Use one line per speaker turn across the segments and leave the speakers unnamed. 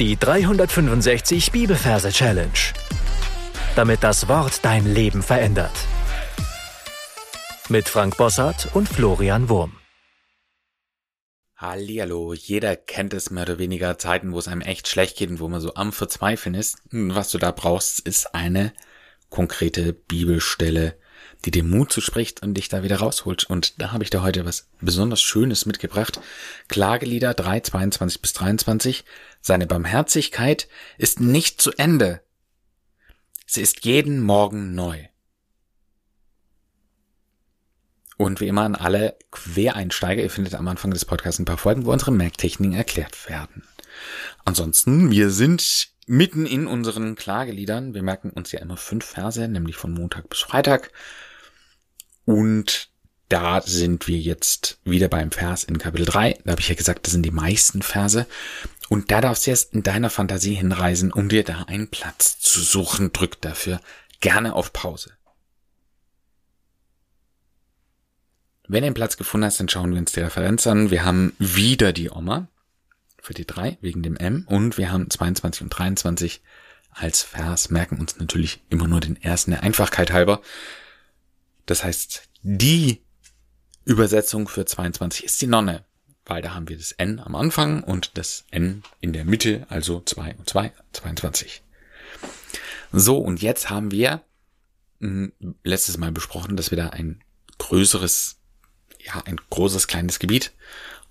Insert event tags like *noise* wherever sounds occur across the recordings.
Die 365 Bibelverse Challenge. Damit das Wort dein Leben verändert. Mit Frank Bossart und Florian Wurm.
Hallihallo, jeder kennt es mehr oder weniger Zeiten, wo es einem echt schlecht geht und wo man so am Verzweifeln ist. Was du da brauchst, ist eine konkrete Bibelstelle, die dir Mut zuspricht und dich da wieder rausholt. Und da habe ich dir heute was besonders Schönes mitgebracht. Klagelieder 3, 22 bis 23. Seine Barmherzigkeit ist nicht zu Ende. Sie ist jeden Morgen neu. Und wie immer an alle Quereinsteiger, ihr findet am Anfang des Podcasts ein paar Folgen, wo unsere Merktechniken erklärt werden. Ansonsten, wir sind mitten in unseren Klageliedern. Wir merken uns ja immer fünf Verse, nämlich von Montag bis Freitag. Und da sind wir jetzt wieder beim Vers in Kapitel 3. Da habe ich ja gesagt, das sind die meisten Verse. Und da darfst du jetzt in deiner Fantasie hinreisen, um dir da einen Platz zu suchen. Drück dafür gerne auf Pause. Wenn du einen Platz gefunden hast, dann schauen wir uns die Referenz an. Wir haben wieder die Oma für die 3 wegen dem M und wir haben 22 und 23 als Vers, merken uns natürlich immer nur den ersten der Einfachkeit halber. Das heißt, die Übersetzung für 22 ist die Nonne, weil da haben wir das N am Anfang und das N in der Mitte, also 2 und 2, 22. So, und jetzt haben wir hm, letztes Mal besprochen, dass wir da ein größeres, ja, ein großes kleines Gebiet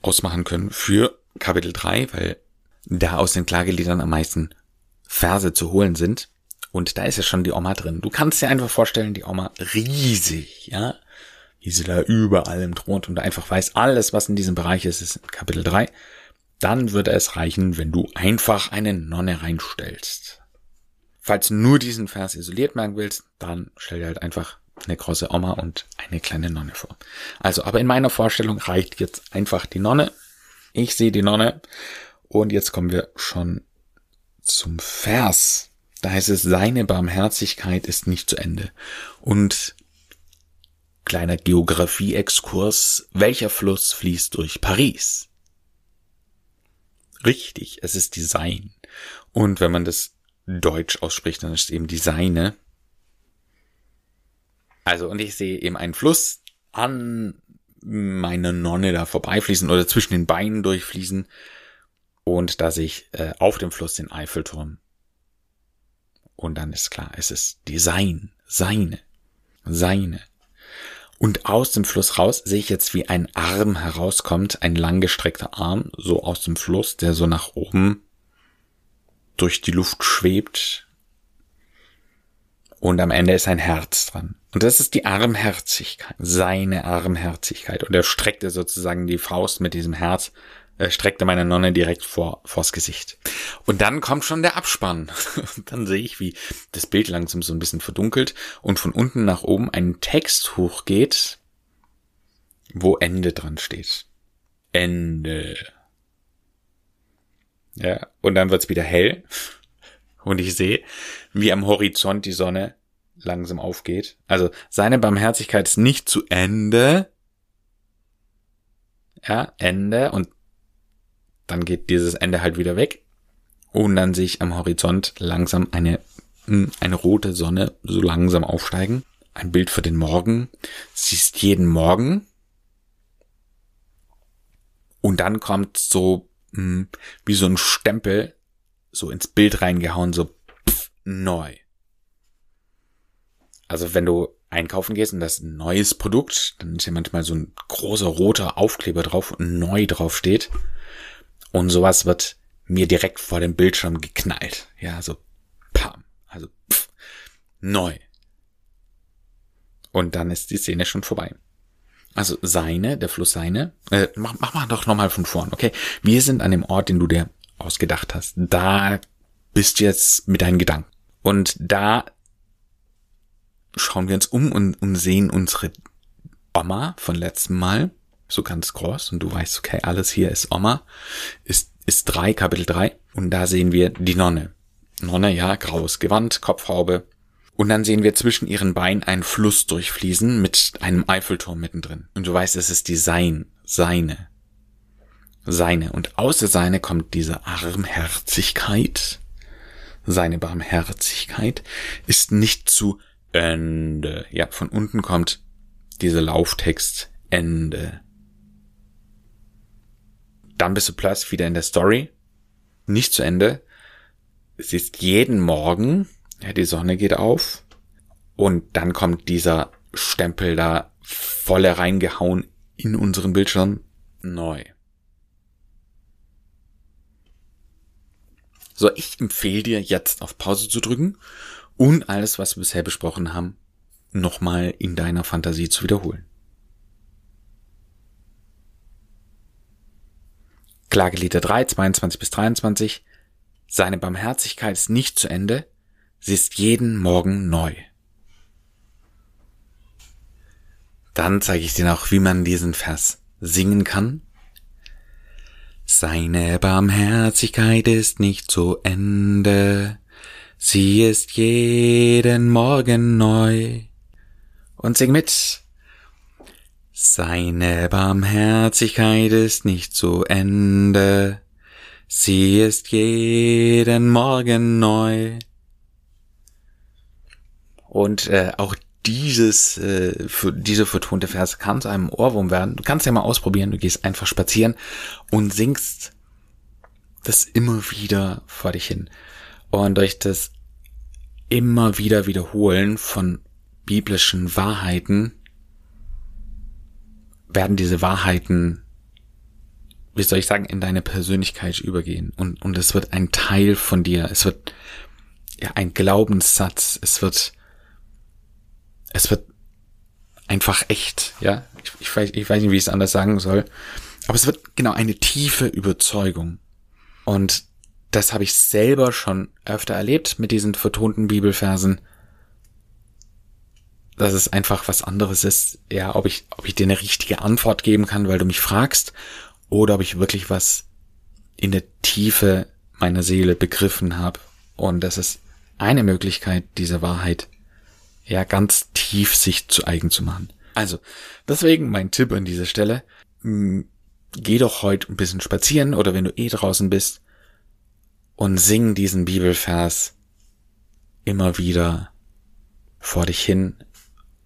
ausmachen können für Kapitel 3, weil da aus den Klageliedern am meisten Verse zu holen sind. Und da ist ja schon die Oma drin. Du kannst dir einfach vorstellen, die Oma riesig, ja. Wie sie da überall im thront und einfach weiß, alles, was in diesem Bereich ist, ist in Kapitel 3. Dann würde es reichen, wenn du einfach eine Nonne reinstellst. Falls du nur diesen Vers isoliert merken willst, dann stell dir halt einfach eine große Oma und eine kleine Nonne vor. Also, aber in meiner Vorstellung reicht jetzt einfach die Nonne. Ich sehe die Nonne. Und jetzt kommen wir schon zum Vers. Da heißt es, seine Barmherzigkeit ist nicht zu Ende. Und kleiner Geografie-Exkurs, welcher Fluss fließt durch Paris? Richtig, es ist die Seine. Und wenn man das Deutsch ausspricht, dann ist es eben die. Also, und ich sehe eben einen Fluss an meine Nonne da vorbeifließen oder zwischen den Beinen durchfließen. Und da sehe ich äh, auf dem Fluss den Eiffelturm. Und dann ist klar, es ist die Sein, seine, seine. Und aus dem Fluss raus sehe ich jetzt, wie ein Arm herauskommt, ein langgestreckter Arm, so aus dem Fluss, der so nach oben durch die Luft schwebt. Und am Ende ist ein Herz dran. Und das ist die Armherzigkeit, seine Armherzigkeit. Und er streckte sozusagen die Faust mit diesem Herz streckte meine Nonne direkt vor, vors Gesicht. Und dann kommt schon der Abspann. *laughs* dann sehe ich, wie das Bild langsam so ein bisschen verdunkelt und von unten nach oben ein Text hochgeht, wo Ende dran steht. Ende. Ja, und dann wird's wieder hell. Und ich sehe, wie am Horizont die Sonne langsam aufgeht. Also seine Barmherzigkeit ist nicht zu Ende. Ja, Ende. Und dann geht dieses Ende halt wieder weg und dann sehe ich am Horizont langsam eine, hm, eine rote Sonne so langsam aufsteigen. Ein Bild für den Morgen. Siehst jeden Morgen. Und dann kommt so mh, hm, wie so ein Stempel so ins Bild reingehauen, so pff, neu. Also wenn du einkaufen gehst und das ein neues Produkt, dann ist ja manchmal so ein großer roter Aufkleber drauf und neu drauf steht. Und sowas wird mir direkt vor dem Bildschirm geknallt. Ja, so pam, also pff, neu. Und dann ist die Szene schon vorbei. Also seine, der Fluss seine. Äh, mach, mach mal doch nochmal von vorn, okay? Wir sind an dem Ort, den du dir ausgedacht hast. Da bist du jetzt mit deinen Gedanken. Und da schauen wir uns um und, und sehen unsere Oma von letztem Mal so ganz groß und du weißt, okay, alles hier ist Oma, ist, ist drei, Kapitel drei und da sehen wir die Nonne. Nonne, ja, graues Gewand, Kopfhaube. Und dann sehen wir zwischen ihren Beinen einen Fluss durchfließen mit einem Eiffelturm mittendrin. Und du weißt, es ist die Sein, seine. seine und außer seine kommt diese Armherzigkeit. Seine Barmherzigkeit ist nicht zu Ende. Ja, von unten kommt dieser Lauftext Ende. Dann bist du plötzlich wieder in der Story. Nicht zu Ende. Es ist jeden Morgen, ja, die Sonne geht auf und dann kommt dieser Stempel da volle reingehauen in unseren Bildschirm neu. So, ich empfehle dir jetzt auf Pause zu drücken und alles, was wir bisher besprochen haben, nochmal in deiner Fantasie zu wiederholen. Klagelieder 3, 22 bis 23. Seine Barmherzigkeit ist nicht zu Ende, sie ist jeden Morgen neu. Dann zeige ich dir noch, wie man diesen Vers singen kann. Seine Barmherzigkeit ist nicht zu Ende, sie ist jeden Morgen neu. Und sing mit. Seine Barmherzigkeit ist nicht zu Ende, sie ist jeden Morgen neu. Und äh, auch dieses, äh, für diese vertonte Verse kann zu einem Ohrwurm werden. Du kannst ja mal ausprobieren, du gehst einfach spazieren und singst das immer wieder vor dich hin. Und durch das immer wieder Wiederholen von biblischen Wahrheiten werden diese Wahrheiten, wie soll ich sagen, in deine Persönlichkeit übergehen. Und, und es wird ein Teil von dir. Es wird ja ein Glaubenssatz. Es wird es wird einfach echt, ja. Ich, ich, weiß, ich weiß nicht, wie ich es anders sagen soll. Aber es wird genau eine tiefe Überzeugung. Und das habe ich selber schon öfter erlebt mit diesen vertonten Bibelversen. Dass es einfach was anderes ist, ja, ob ich, ob ich dir eine richtige Antwort geben kann, weil du mich fragst, oder ob ich wirklich was in der Tiefe meiner Seele begriffen habe. Und das ist eine Möglichkeit, diese Wahrheit ja ganz tief sich zu eigen zu machen. Also, deswegen mein Tipp an dieser Stelle, mh, hm, geh doch heute ein bisschen spazieren oder wenn du eh draußen bist und sing diesen Bibelvers immer wieder vor dich hin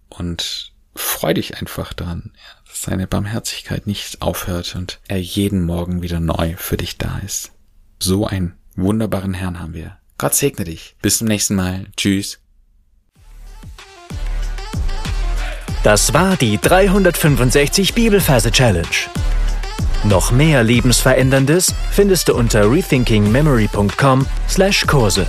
und freu dich einfach daran, ja, dass seine Barmherzigkeit nicht aufhört und er jeden Morgen wieder neu für dich da ist. So einen wunderbaren Herrn haben wir. Gott segne dich. Bis zum nächsten Mal. Tschüss.
Das war die 365 Bibelferse Challenge. Noch mehr Lebensveränderndes findest du unter rethinkingmemory.com/Kurse.